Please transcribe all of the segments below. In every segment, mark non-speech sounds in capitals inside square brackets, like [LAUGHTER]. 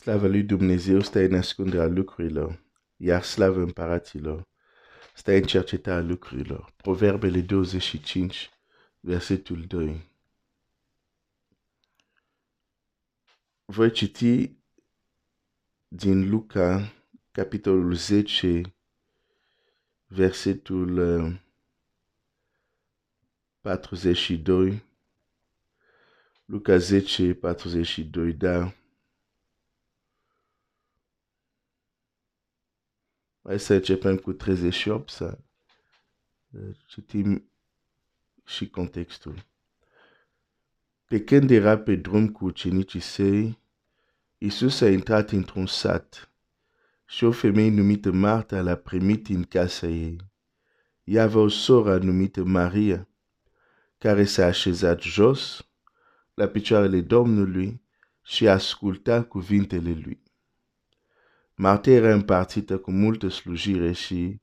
Slavă lui Dumnezeu stă în ascunderea lucrurilor, iar slavă împăraților stă în cercetarea lucrurilor. Proverbele 25, versetul 2. Voi citi din Luca, capitolul 10, versetul 42. Luca 10, 42, da. Hai să începem cu 38, să citim și contextul. Pe când era pe drum cu ucenicii săi, Isus a intrat într-un sat și o femeie numită Marta l-a primit în casa ei. Ea avea o soră numită Maria, care s-a așezat jos la picioarele Domnului și asculta cuvintele lui. Marta era împărțită cu multă slujire și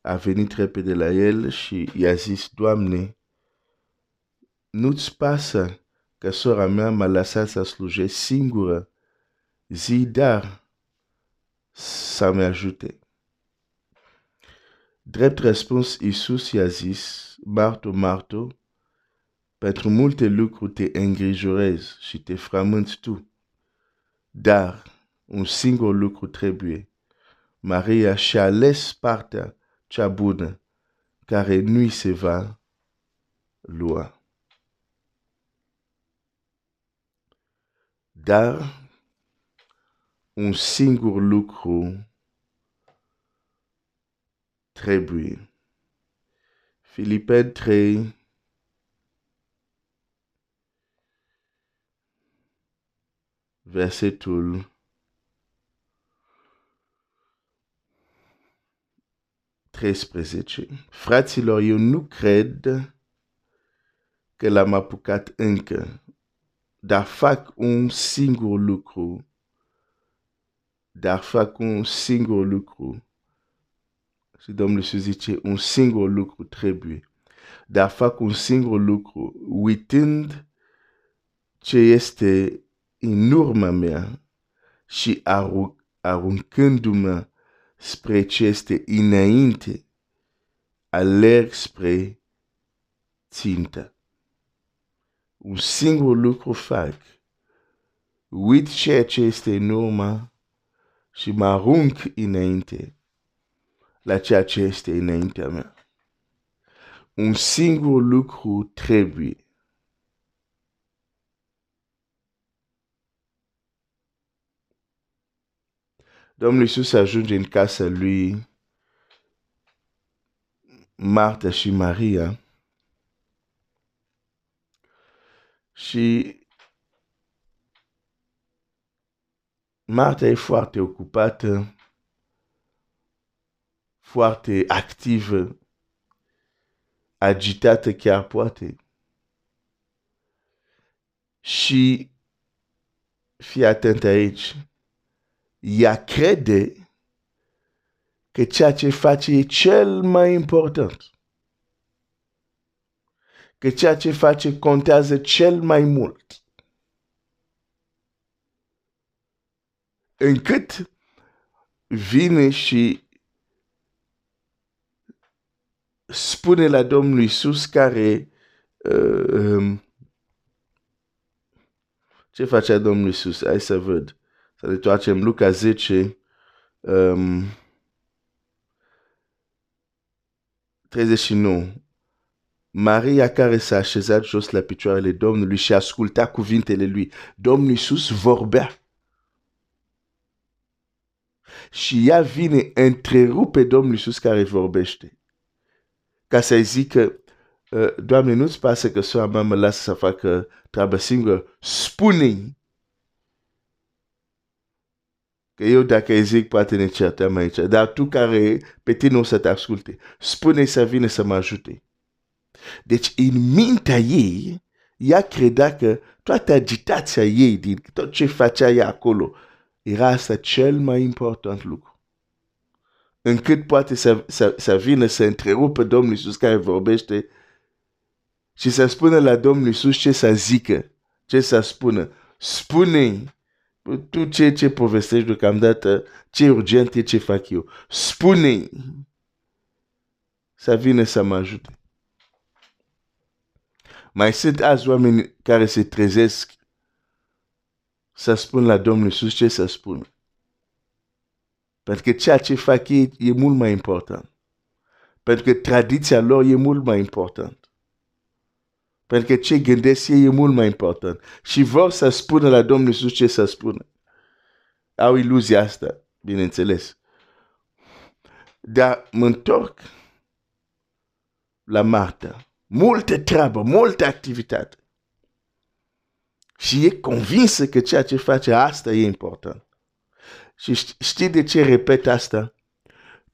a venit repede la el și i-a zis, Doamne, nu-ți pasă că sora mea m-a lăsat să slujesc singură, zi dar să-mi ajute. Drept răspuns, Iisus i-a zis, Marto, Marto, pentru multe lucruri te îngrijorezi și te frămânți tu, dar un singur lucru trebuie. Maria și-a ales partea cea bună, care nu-i se va lua. Dar un singur lucru trebuie. Filipeni 3, versetul 13. Fraților, eu nu cred că l-am apucat încă, dar fac un singur lucru, dar fac un singur lucru. Și Domnul Iisus zice, un singur lucru trebuie, dar fac un singur lucru, uitând ce este în urma mea și aruncându-mă spre ce este înainte, alerg spre țintă. Un singur lucru fac. Uit ceea ce este în urmă și mă arunc înainte la ceea ce este înaintea mea. Un singur lucru trebuie. Domnul Iisus ajunge în casa lui Marta și Maria și Marta e foarte ocupată, foarte activă, agitată chiar poate. Și fii atent aici ea crede că ceea ce face e cel mai important. Că ceea ce face contează cel mai mult. Încât vine și spune la Domnul Isus care uh, um, ce face Domnul Isus? Hai să văd. Să ne întoarcem Luca 10, um, 39. Maria care s-a așezat jos la picioarele Domnului și asculta cuvintele lui. Domnul Iisus vorbea. Și ea vine întrerupe Domnul Iisus care vorbește. Ca să-i zică, uh, Doamne, nu-ți pasă că soa mea mă lasă să facă treabă singură? Spune-i Că eu dacă îi zic, poate ne certăm aici. Dar tu care pe tine o să te asculte, spune să vină să mă ajute. Deci în mintea ei, ea credea că toată agitația ei, din tot ce facea ea acolo, era asta cel mai important lucru. Încât poate să, să, să vină să întrerupă Domnul Iisus care vorbește și să spună la Domnul Iisus ce să zică, ce să spună. Spune tu ce ce povestești deocamdată, ce urgent e ce fac eu. spune să vină să mă ajute. Mai sunt azi oameni care se trezesc să spun la Domnul Iisus ce să spun. Pentru că ceea ce fac ei e mult mai important. Pentru că tradiția lor e mult mai important. Pentru că ce gândesc ei e mult mai important. Și vor să spună la Domnul Iisus ce să spună. Au iluzia asta, bineînțeles. Dar mă întorc la Marta. Multă treabă, multă activitate. Și e convinsă că ceea ce face asta e important. Și știi de ce repet asta?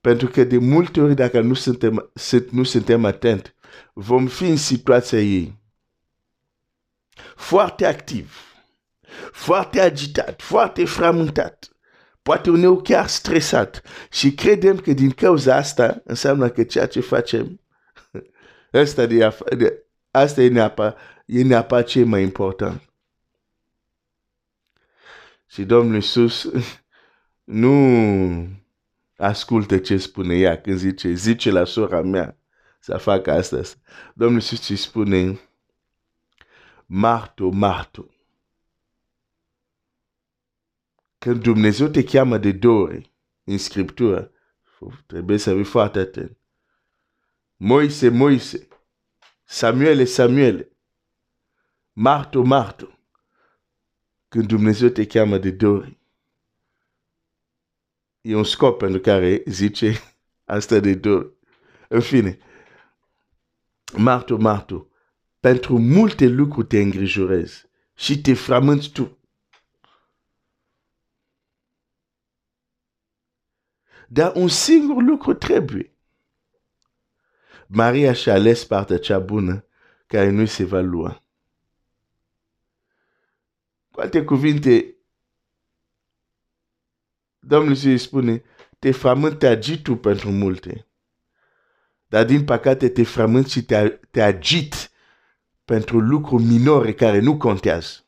Pentru că de multe ori, dacă nu suntem, nu suntem atenți, vom fi în situația ei. Foarte activ, foarte agitat, foarte frământat, poate uneori chiar stresat. Și credem că din cauza asta înseamnă că ceea ce facem, [LAUGHS] asta, de, de, asta e neapărat, e neapărat ce e mai important. Și Domnul Iisus [LAUGHS] nu ascultă ce spune ea când zice, zice la sora mea să facă asta. Domnul Iisus îi spune, Marto, Marto, când Dumnezeu te cheamă de două ori în Scriptură, trebuie să fii foarte atent. Moise, Moise, Samuel, Samuel, Marto, Marto, când Dumnezeu te cheamă de două ori, e un scop pentru care zice asta de două În fine, Marto, Marto, pentru multe lucruri te îngrijorezi și te frămânți tu. Dar un singur lucru trebuie. Maria și-a ales partea cea bună care nu se va lua. Cu alte cuvinte, Domnul îi spune, te frămânți, te tu pentru multe. Dar din păcate te frămânți și te, te agit pentru lucruri minore care nu contează.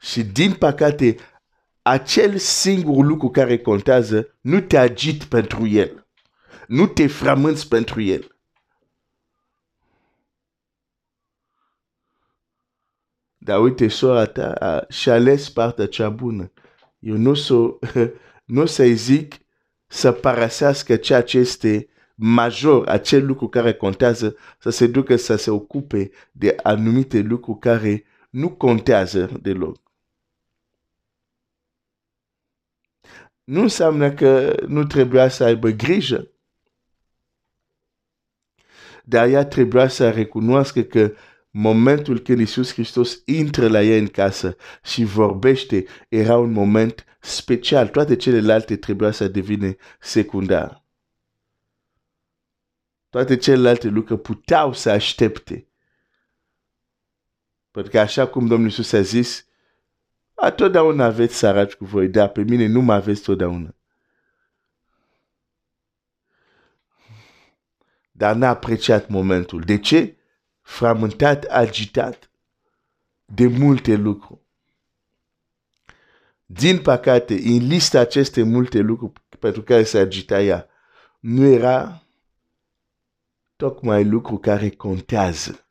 Și din păcate, acel singur lucru care contează, nu te agit pentru el. Nu te frămânți pentru el. Dar uite, sora ta a, și ales partea cea bună. Eu nu o să, [LAUGHS] nu o să zic să parasească ceea ce este major, acel lucru care contează, să se ducă să se ocupe de anumite lucruri care nu contează deloc. Nu înseamnă că nu trebuia să aibă grijă, dar ea trebuia să recunoască că momentul când Iisus Hristos intră la ea în casă și vorbește era un moment special. Toate celelalte trebuia să devină secundar. Toate celelalte lucruri puteau să aștepte. Pentru că așa cum Domnul Iisus a zis, a totdeauna aveți săraci cu voi, dar pe mine nu mă aveți totdeauna. Dar n-a apreciat momentul. De ce? frământat, agitat de multe lucruri. Din păcate, în lista aceste multe lucruri pentru care se agita ea, nu era tocmai lucru care contează.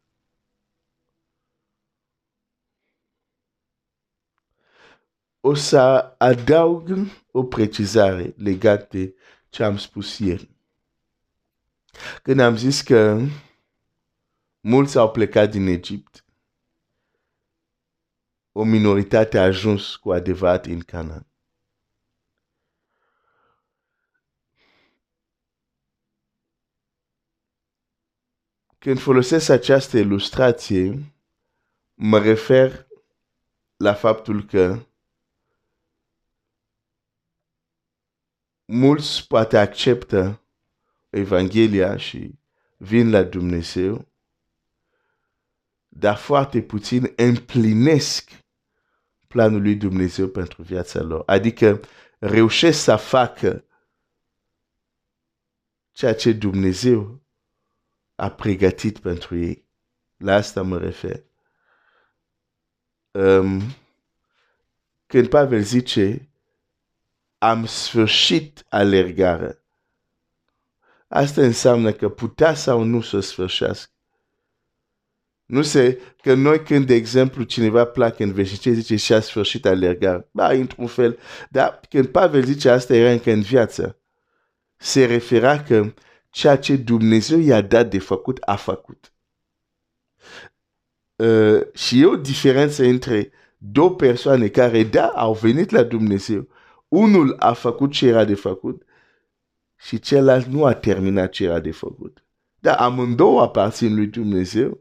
O să adaug o precizare legată de ce am spus ieri. Când am zis că Mulți au plecat din Egipt. O minoritate a ajuns cu adevărat în Canaan. Când folosesc această ilustrație, mă refer la faptul că mulți poate acceptă Evanghelia și vin la Dumnezeu, dar foarte puțin împlinesc planul lui Dumnezeu pentru viața lor. Adică reușesc să facă ceea ce Dumnezeu a pregătit pentru ei. La asta mă refer. um, când Pavel zice, am sfârșit alergarea. Asta înseamnă că putea sau nu să sfârșească. Nu se, că noi când, de exemplu, cineva pleacă în veșnicie, zice și-a sfârșit alergarea. Ba, într-un fel. Dar când Pavel zice asta era încă în viață, se refera că ceea ce Dumnezeu i-a dat de făcut, a făcut. Uh, și e o diferență între două persoane care, da, au venit la Dumnezeu. Unul a făcut ce era de făcut și celălalt nu a terminat ce era de făcut. Dar amândouă aparțin lui Dumnezeu.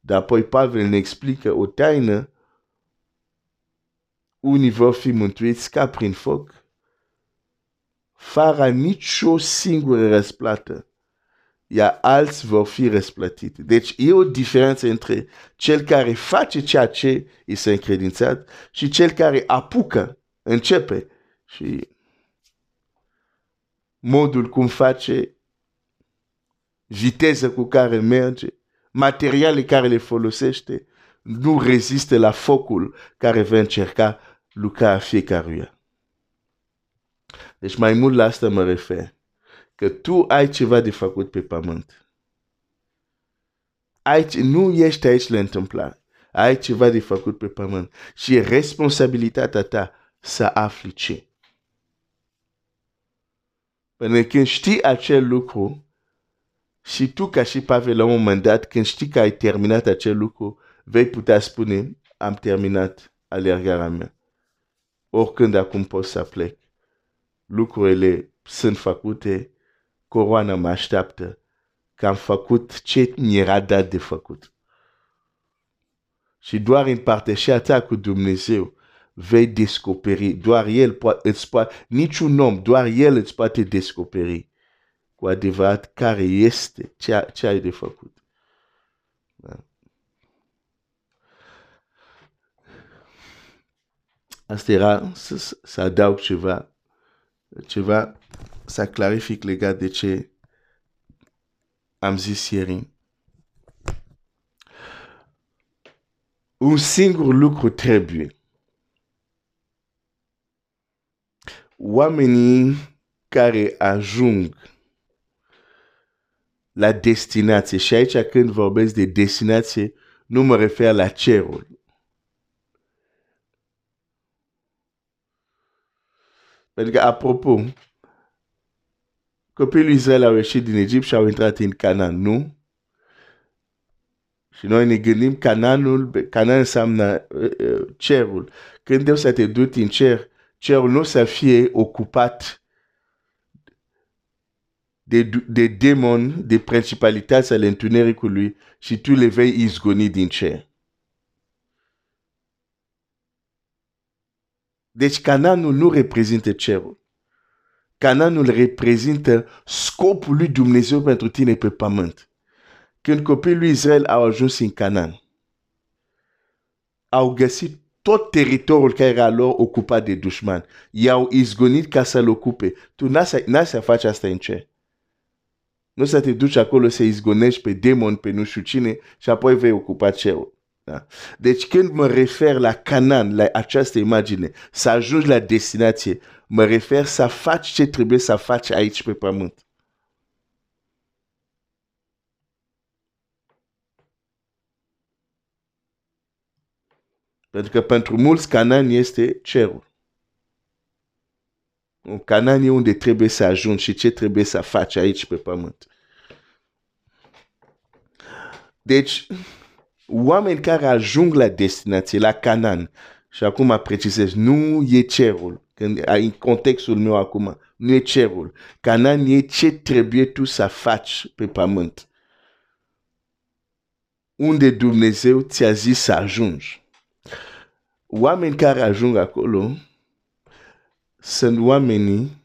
Dar apoi Pavel ne explică o taină. Unii vor fi mântuiți ca prin foc, fără nicio singură răsplată. Iar alți vor fi răsplătiți. Deci e o diferență între cel care face ceea ce este încredințat și cel care apucă, începe și modul cum face, viteza cu care merge, materiale care le folosește, nu rezistă la focul care va încerca lucra fiecăruia. Deci mai mult la asta mă refer. Că tu ai ceva de făcut pe pământ. Ai, nu ești aici la întâmplare. Ai ceva de făcut pe pământ. Și e responsabilitatea ta să afli ce. Pentru că când știi acel lucru, și tu ca și Pavel la un moment dat, când știi că ai terminat acel lucru, vei putea spune, am terminat alergarea mea. Oricând acum pot să plec. Lucrurile sunt făcute, coroana mă așteaptă, că am făcut ce mi era dat de făcut. Și doar în parteșia ta cu Dumnezeu vei descoperi, doar El poate, îți poate, niciun om, doar El îți poate descoperi cu adevărat care este ce, ce ai de făcut. Da. Asta era să, să adaug ceva, ceva să clarific legat de ce am zis ieri. Un singur lucru trebuie. Oamenii care ajung la destinație. Și aici când vorbesc de destinație, nu mă refer la cerul. Pentru că, apropo, copiii lui Israel au ieșit din Egipt și au intrat în Canaan, nu? Și noi ne gândim, Canaanul, Canaan înseamnă uh, uh, cerul. Când eu să te duci în cer, cerul nu să fie ocupat de, de demoni, de principalități ale întunericului și tu le vei izgoni din cer. Deci Cananul nu reprezintă cerul. Cananul reprezintă scopul lui Dumnezeu pentru tine pe pământ. Când copiii lui Israel au ajuns în Canaan, au găsit tot teritoriul care era lor ocupat de dușman. I-au izgonit ca să-l ocupe. Tu n-ai să faci asta în cer. Nu să te duci acolo să izgonești pe demon, pe nu știu cine și apoi vei ocupa cerul. Da? Deci când mă refer la Canaan, la această imagine, să ajungi la destinație, mă refer să faci ce trebuie să faci aici pe pământ. Pentru că pentru mulți Canaan este cerul. În Canaan e unde trebuie să ajungi și ce trebuie să faci aici pe pământ. Deci, oameni care ajung la destinație, la Canaan, și acum precizez, nu e cerul, când, în contextul meu acum, nu e cerul. Canaan e ce trebuie tu să faci pe pământ. Unde Dumnezeu ți-a zis să ajungi. Oameni care ajung acolo, sunt oamenii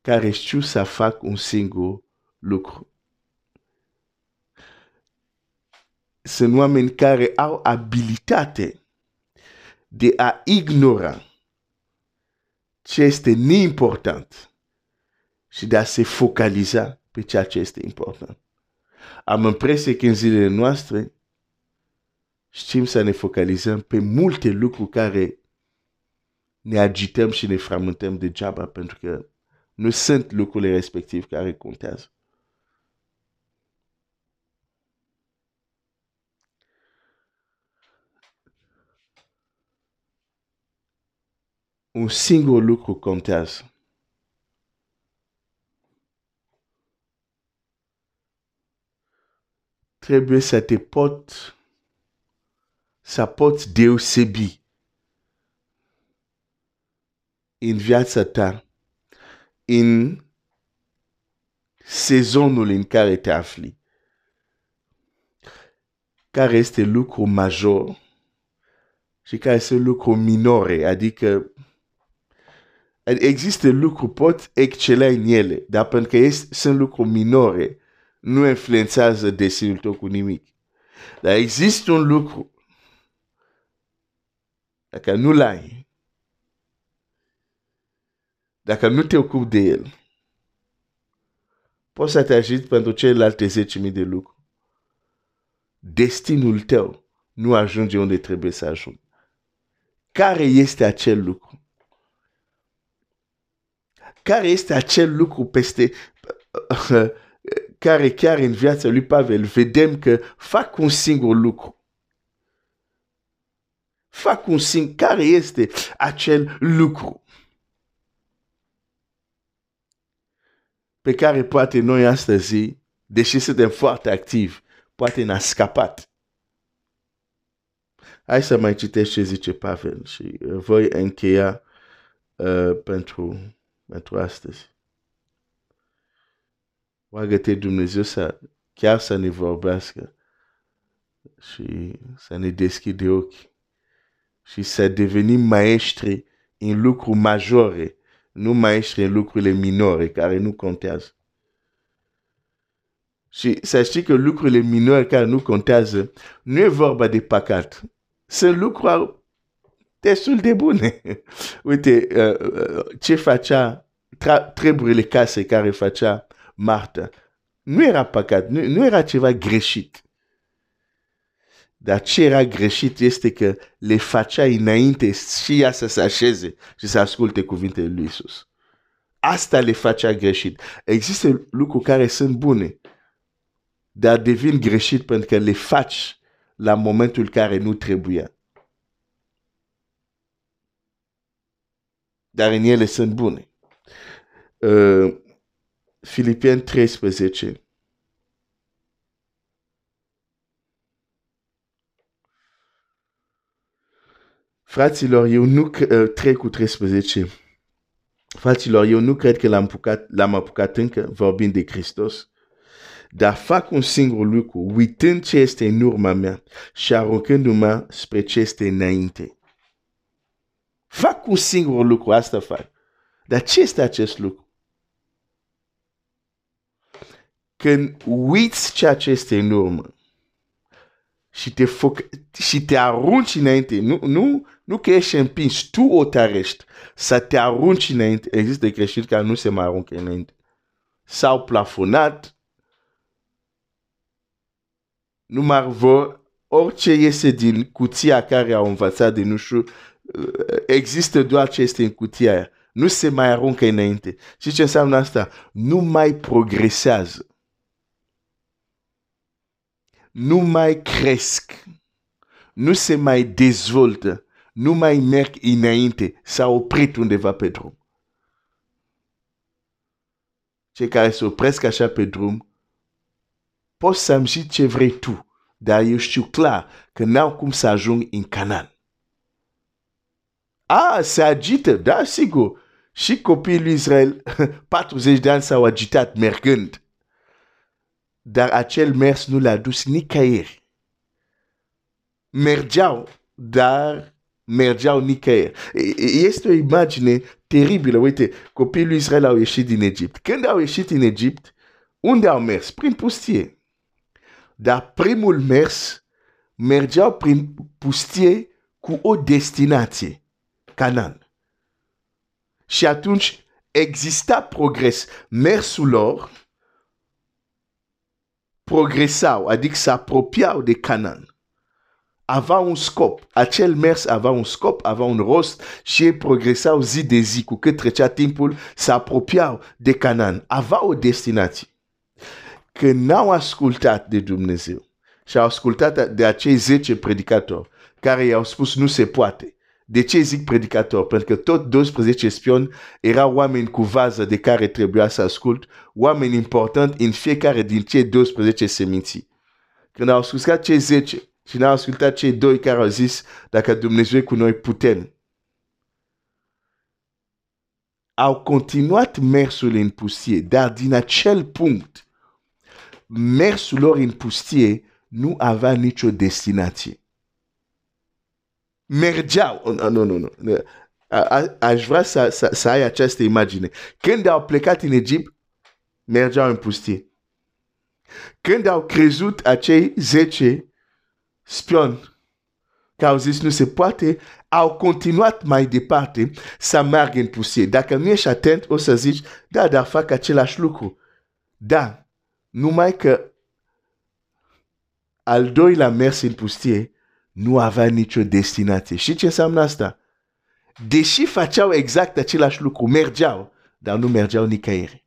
care știu să fac un singur lucru. Sunt oameni care au abilitate de a ignora ce este neimportant și de a se focaliza pe ceea ce este important. Am impresia că în zilele noastre știm să ne focalizăm pe multe lucruri care ne agităm și ne frământăm degeaba pentru că nu sunt lucrurile respective care contează. Un singur lucru contează. Trebuie să te pot, să poți deosebi în viața ta, în sezonul în care te afli. Care este lucru major și care este lucru minore, adică există lucruri, pot excela în ele, dar pentru că este, sunt lucruri minore, nu influențează destinul tău cu nimic. Dar există un lucru, dacă nu l-ai, dacă nu te ocupi de el, poți să te agiți pentru celelalte 10.000 de lucruri. Destinul tău nu ajunge unde trebuie să ajungă. Care este acel lucru? Care este acel lucru peste [LAUGHS] care chiar în viața lui Pavel vedem că fac un singur lucru. Fac un singur, care este acel lucru? pe care poate noi astăzi, deși suntem foarte activi, poate ne-a scăpat. Hai să mai citesc ce zice Pavel și uh, voi încheia uh, pentru, pentru astăzi. Oagă-te Dumnezeu să chiar să ne vorbească și să ne deschide ochii și să devenim maestri în lucruri majore nu mai ești în lucrurile minore care nu contează. Și să știi că lucrurile minore care nu contează, nu e vorba de păcat. Sunt lucruri destul de bune. [LAUGHS] Uite, uh, uh, ce facea, treburile case care facea Marta, nu era păcat, nu, nu era ceva greșit. Dar ce era greșit este că le facea înainte și ea să se așeze și să asculte cuvintele lui Isus. Asta le facea greșit. Există lucruri care sunt bune, dar devin greșit pentru că le faci la momentul care nu trebuia. Dar în ele sunt bune. Uh, Filipieni 13 Fraților, eu nu uh, trec cu 13. Fraților, eu nu cred că l-am apucat, l-am apucat încă vorbind de Hristos. Dar fac un singur lucru, uitând ce este în urma mea și aruncându-mă spre ce este înainte. Fac un singur lucru, asta fac. Dar ce este acest lucru? Când uiți ceea ce este în urmă și te, foc- și te arunci înainte, nu, nu, nu că ești împins, tu o tarești să te arunci înainte. Există creștini care nu se mai aruncă înainte. S-au plafonat, nu mai vor orice iese din cutia care au învățat de nu știu, există doar ce este în cutia aia. Nu se mai aruncă înainte. Și ce înseamnă asta? Nu mai progresează. Nu mai cresc. Nu se mai dezvoltă nu mai merg înainte, s-a oprit undeva pe drum. Cei care se opresc așa pe drum, poți să-mi zici ce vrei tu, dar eu știu clar că n-au cum să ajung în Canaan. A, se agită, da, sigur. Și copiii lui Israel, [LAUGHS] 40 de ani s-au agitat mergând. Dar acel mers nu l-a dus nicăieri. Mergeau, dar mergeau nicăieri. Este o imagine teribilă. Uite, copiii lui Israel au ieșit din Egipt. Când au ieșit din Egipt, unde au mers? Prin pustie. Dar primul mers, mergeau prin pustie cu o destinație, Canaan. Și atunci exista progres. Mersul lor progresau, adică se apropiau de Canaan avea un scop. Acel mers avea un scop, avea un rost și ei progresau zi de zi. Cu cât trecea timpul, se apropiau de Canaan. Avea o destinație. Când n-au ascultat de Dumnezeu și au ascultat de acei 10 predicatori care i-au spus nu se poate, de ce zic predicator? Pentru că tot 12 spioni erau oameni cu vază de care trebuia să ascult, oameni importanti în fiecare din cei 12 seminții. Când au ascultat cei 10 și n-au ascultat cei doi care au zis, dacă Dumnezeu e cu noi, putem. Au continuat mersul în pustie, dar din acel punct, mersul lor în pustie nu avea nicio destinație mergeau. Nu, nu, nu. nu. Aș vrea să, să, să ai această imagine. Când au plecat în Egipt, mergeau în pustie. Când au crezut acei 10 spioni care au zis nu se poate, au continuat mai departe să meargă în pustie. Dacă nu ești atent, o să zici, da, dar fac același lucru. Da, numai că al doilea mers în pustie nu avea nicio destinație. Și ce înseamnă asta? Deși făceau exact același lucru, mergeau, dar nu mergeau nicăieri.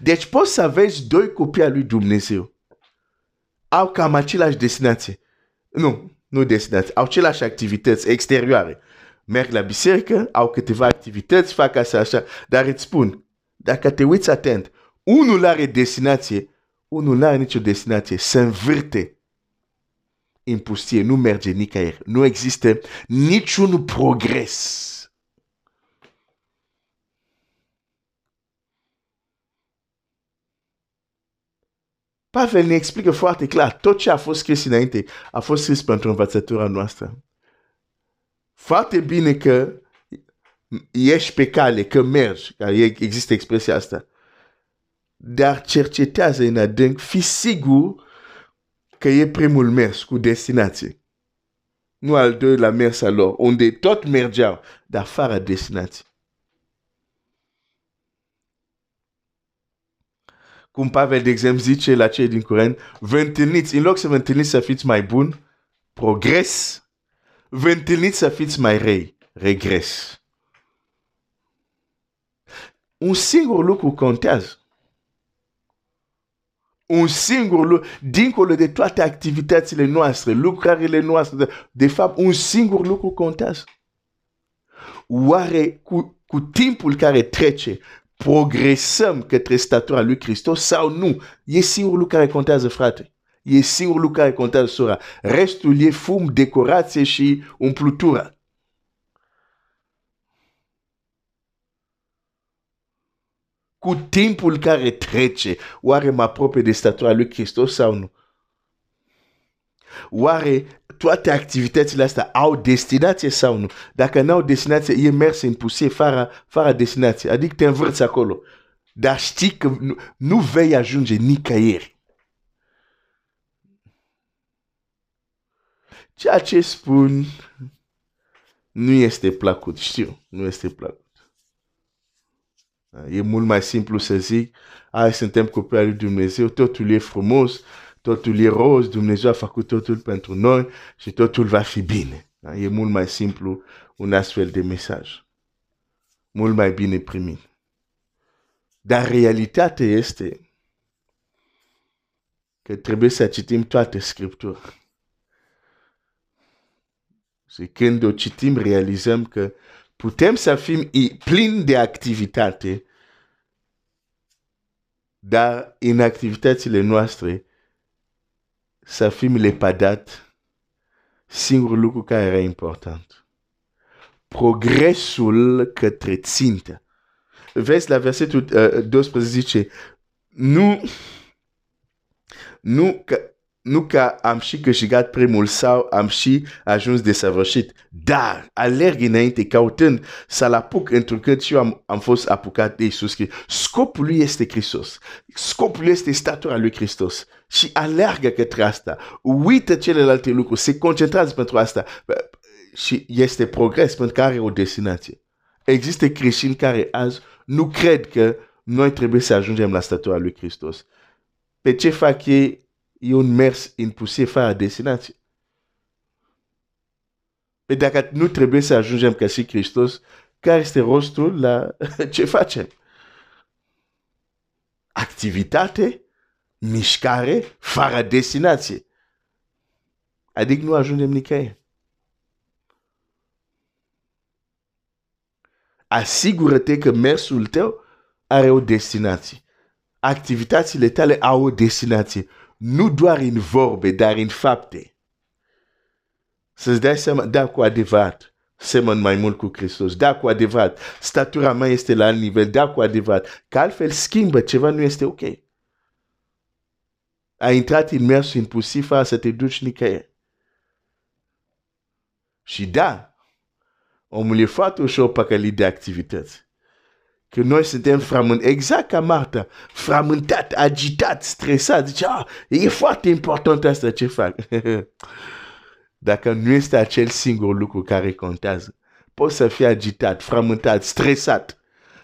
Deci poți să vezi doi copii al lui Dumnezeu. Au cam același destinație. Nu, nu destinație. Au aceleași activități exterioare. Merg la biserică, au câteva activități, fac asta așa. Dar îți spun, dacă te uiți atent, unul are destinație, unul nu are nicio destinație, se învârte în pustie, nu merge nicăieri. Nu există niciun progres. Pavel ne explică foarte clar, tot ce a fost scris înainte a fost scris pentru învățătura noastră. Foarte bine că ești pe cale, că mergi, că există expresia asta dar cercetează în adânc, fi sigur că e primul mers cu destinație. Nu al doilea mers lor, unde tot mergeau, dar fără destinație. Cum Pavel, de exemplu, zice la cei din curent, vă întâlniți, în loc să vă întâlniți să fiți mai bun, progres, vă întâlniți să fiți mai rei, regres. Un singur lucru contează un singur lucru, dincolo de toate activitățile noastre, lucrările noastre, de, de fapt, un singur lucru contează. Oare cu, cu timpul care trece, progresăm către statura lui Hristos sau nu? E singurul lucru care contează, frate. E singurul lucru care contează, sora. Restul e fum, decorație și umplutură. Cu timpul care trece, oare mă apropie de statura lui Hristos sau nu? Oare toate activitățile astea au destinație sau nu? Dacă nu au destinație, e mers în pusie fără, fără destinație. Adică te învârți acolo. Dar știi că nu, nu vei ajunge nicăieri. Ceea ce spun nu este plăcut, știu, nu este plăcut. E mult mai simplu să zic, hai, suntem copii al lui Dumnezeu, totul e frumos, totul e roz, Dumnezeu a făcut totul pentru noi și totul va fi bine. E mult mai simplu un astfel de mesaj. Mult mai bine primit. Dar realitatea este că trebuie să citim toate Scriptura. Și când o citim, realizăm că putem să fim plini de activitate, dar în activitățile noastre să fim lepadat singurul lucru care era important. Progresul către țintă. Vezi la versetul uh, 12 zice, nu, nu că nu că am și câștigat primul sau am și ajuns de săvârșit, dar alerg înainte cautând să-l apuc întrucât și eu am, am fost apucat de Iisus Hristos. Scopul lui este Hristos. Scopul lui este statura lui Hristos. Și alergă către asta. Uită celelalte lucruri. Se concentrează pentru asta. Și este progres pentru că are o destinație. Există creștini care azi nu cred că noi trebuie să ajungem la statura lui Hristos. Pe ce fac ei e un mers impulsiv fără destinație. Pe dacă nu trebuie să ajungem ca și Hristos, care este rostul la [LAUGHS] ce facem? Activitate, mișcare, fără destinație. Adică nu ajungem nicăieri. Asigură-te că mersul tău are o destinație. Activitățile tale au o destinație. Nu doar în vorbe, dar în fapte. Să-ți dai seama, da, cu adevărat, semăn mai mult cu Hristos, da, cu adevărat, statura mea este la alt nivel, da, cu adevărat, că altfel schimbă, ceva nu este ok. A intrat în mersul impulsiv să te duci nicăieri. Și da, omul e foarte ușor păcălit de activități. Că noi suntem frământați, exact ca Marta, frământat, agitat, stresat. Zice, ah, e foarte important asta ce fac. [LAUGHS] Dacă nu este acel singur lucru care contează, poți să fii agitat, frământat, stresat.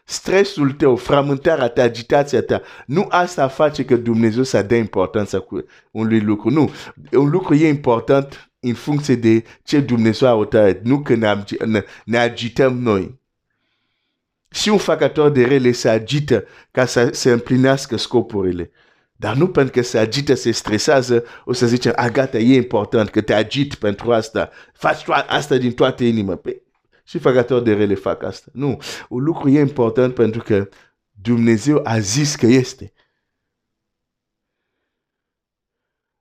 Stresul tău, frământarea ta, agitația ta, nu asta face că Dumnezeu să dea importanța cu unui lucru. Nu, un lucru e important în funcție de ce Dumnezeu a hotărât, nu că ne, ne agităm noi. Și un făcător de rele se agită ca să se împlinească scopurile. Dar nu pentru că se agită, se stresează, o să zicem, a, gata, e important că te agit pentru asta, faci asta din toată inima. Păi, și făcător de rele fac asta. Nu, un lucru e important pentru că Dumnezeu a zis că este.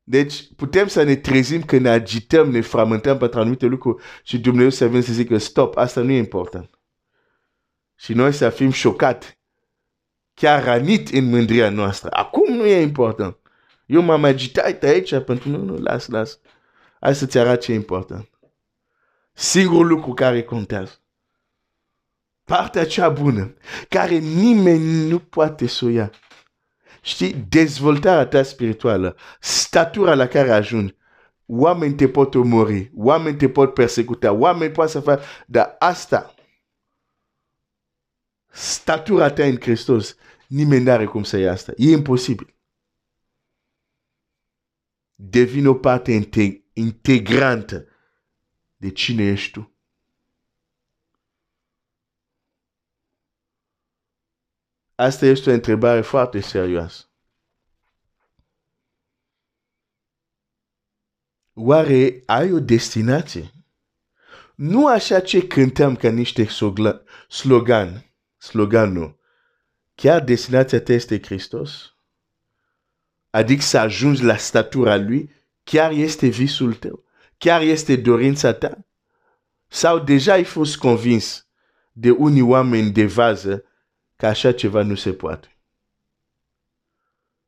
Deci putem să ne trezim că ne agităm, ne frământăm pentru anumite lucruri și Dumnezeu să vină să zică stop, asta nu e important. Și noi să fim șocați, chiar ranit în mândria noastră. Acum nu e important. Eu m-am agitat aici pentru nu, nu, las, las. Hai să-ți arăt ce e important. Singurul lucru care contează. Partea cea bună, care nimeni nu poate să o ia știi, dezvoltarea ta spirituală, statura la care ajungi, oameni te pot omori, oameni te pot persecuta, oameni pot să facă, dar asta, statura ta în Hristos, nimeni n-are cum să ia asta. E imposibil. Devine o parte integ integrantă de cine ești tu. Asta este o întrebare foarte serioasă. Oare ai o destinație? Nu așa ce cântăm ca niște slogan, sloganul. Chiar destinația ta este Hristos? Adică să ajungi la statura Lui? Chiar este visul tău? Chiar este dorința ta? Sau deja ai fost convins de unii oameni de vază că așa ceva nu se poate.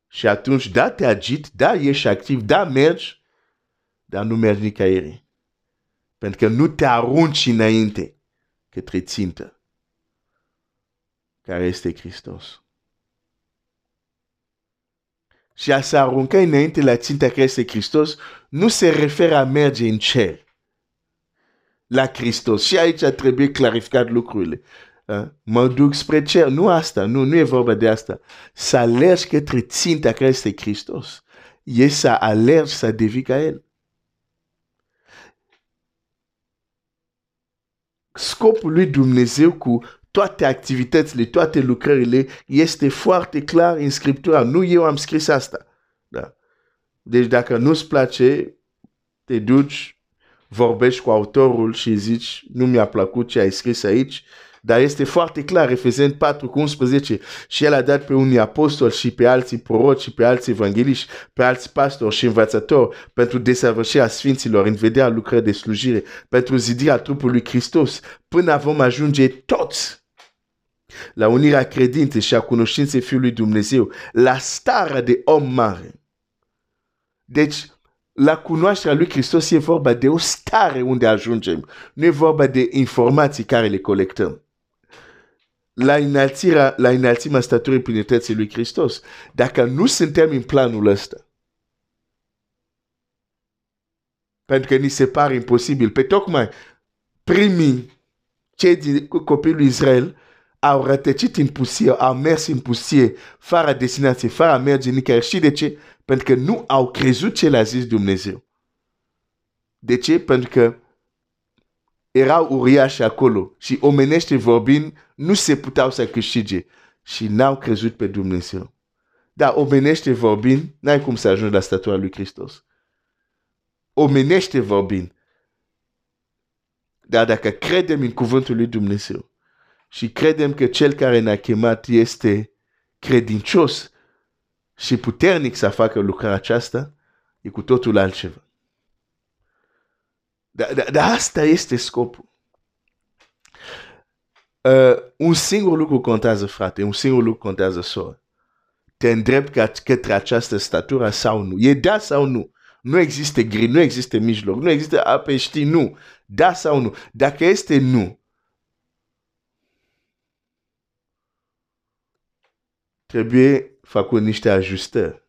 Și atunci, da, te agit, da, ești activ, da, mergi, dar nu mergi nicăieri. Pentru că nu te arunci înainte către țintă, care este Hristos. Și a se arunca înainte la ținta care este Hristos nu se referă a merge în cer. La Hristos. Și aici trebuie clarificat lucrurile. Mă duc spre cer. Nu asta, nu, nu e vorba de asta. Să alergi către ținta care este Hristos. E să alergi să devii ca El. Scopul lui Dumnezeu cu toate activitățile, toate lucrările, este foarte clar în Scriptura. Nu eu am scris asta. Da. Deci dacă nu-ți place, te duci, vorbești cu autorul și zici, nu mi-a plăcut ce ai scris aici, dar este foarte clar, Efeseni 4 cu 11, și el a dat pe unii apostoli și pe alții proroci și pe alții evangeliști, pe alții pastori și învățători pentru desăvârșirea Sfinților în vederea lucrării de slujire, pentru zidirea trupului Hristos, până vom ajunge toți la unirea credinței și a cunoștinței Fiului Dumnezeu, la starea de om mare. Deci, la cunoașterea lui Hristos e vorba de o stare unde ajungem, nu e vorba de informații care le colectăm la înălțirea, la înălțimea staturii plinătății lui Hristos. Dacă nu suntem în planul ăsta, pentru că ni se pare imposibil, pe tocmai primii, cei din copilul Israel, au rătăcit în pustie, au mers în pustie, fără destinație, fără a merge nicăieri. Și de ce? Pentru că nu au crezut ce le-a zis Dumnezeu. De ce? Pentru că erau uriași acolo și omenește vorbind, nu se puteau să câștige și n-au crezut pe Dumnezeu. Dar omenește vorbind, n-ai cum să ajungi la statura lui Hristos. Omenește vorbind. Dar dacă credem în cuvântul lui Dumnezeu și credem că cel care ne-a chemat este credincios și puternic să facă lucrarea aceasta, e cu totul altceva. Dar da, da asta este scopul. Uh, un singur lucru contează, frate, un singur lucru contează, soră. Te îndrept către această statură sau nu. E da sau nu. Nu există gri, nu există mijloc, nu există ape, știi, nu. Da sau nu. Dacă este nu, trebuie făcut niște ajustări.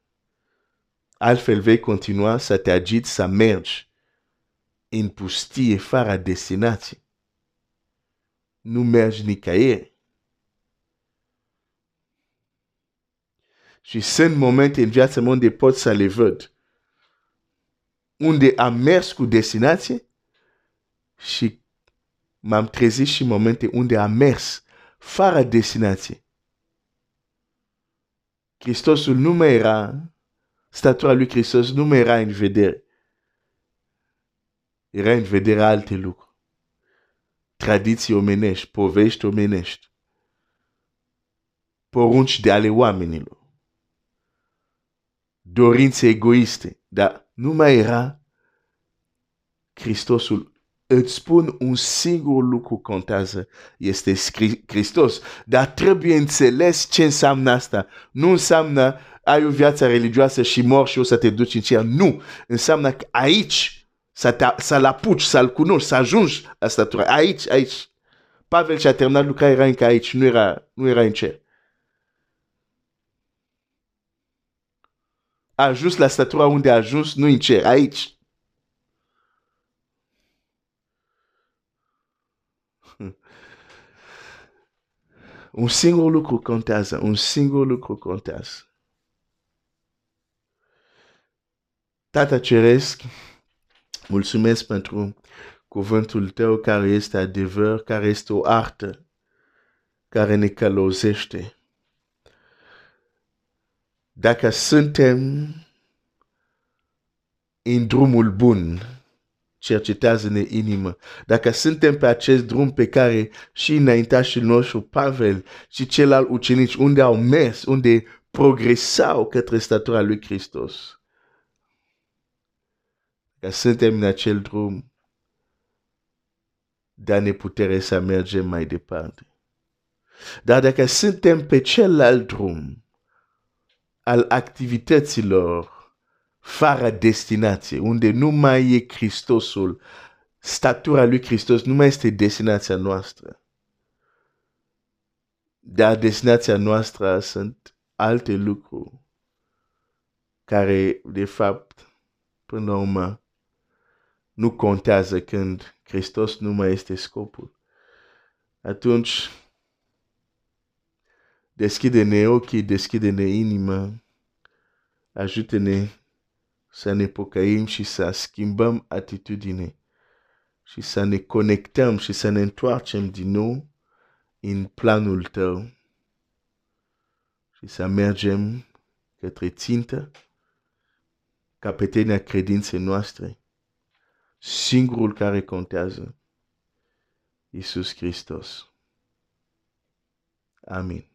Altfel vei continua să te agiți, să mergi în pustie fără destinație. Nu mergi nicăieri. Și sunt momente în viața mea unde pot să le văd. Unde am mers cu destinație și m-am trezit și momente unde am mers fără destinație. Hristosul nu mai era, statura lui Hristos nu mai era în vedere. Era în vedere alte lucruri. Tradiții omenești, povești omenești. Porunci de ale oamenilor. Dorințe egoiste. Dar nu mai era Hristosul. Îți spun un singur lucru contează. Este Hristos. Dar trebuie înțeles ce înseamnă asta. Nu înseamnă ai o viață religioasă și mor și o să te duci în cer. Nu. Înseamnă că aici să, să-l apuci, să-l cunoști, să ajungi la statura. Aici, aici. Pavel și-a terminat lucrarea, era încă aici, nu era, nu era în cer. A ajuns la statura unde a ajuns, nu în cer, aici. Un singur lucru contează, un singur lucru contează. Tata Ceresc, Mulțumesc pentru cuvântul tău care este adevăr, care este o artă, care ne călăuzește. Dacă suntem în drumul bun, cercetează-ne inimă. Dacă suntem pe acest drum pe care și înaintașul nostru, Pavel și celălalt ucenici, unde au mers, unde progresau către statura lui Hristos, ca suntem în acel drum, dă-ne putere să mergem mai departe. Dar dacă suntem pe celălalt drum al activităților fără destinație, unde nu mai e Hristosul, statura lui Hristos nu mai este destinația noastră. Dar destinația noastră sunt alte lucruri care, de fapt, până la urmă, nu contează când Hristos nu mai este scopul. Atunci, deschide-ne ochii, deschide-ne inima, ajută-ne să ne pocăim și să schimbăm atitudine și să ne conectăm și să ne întoarcem din nou în planul tău și să mergem către țintă, capetenia credinței noastre singurul care contează, Iisus Hristos. Amin.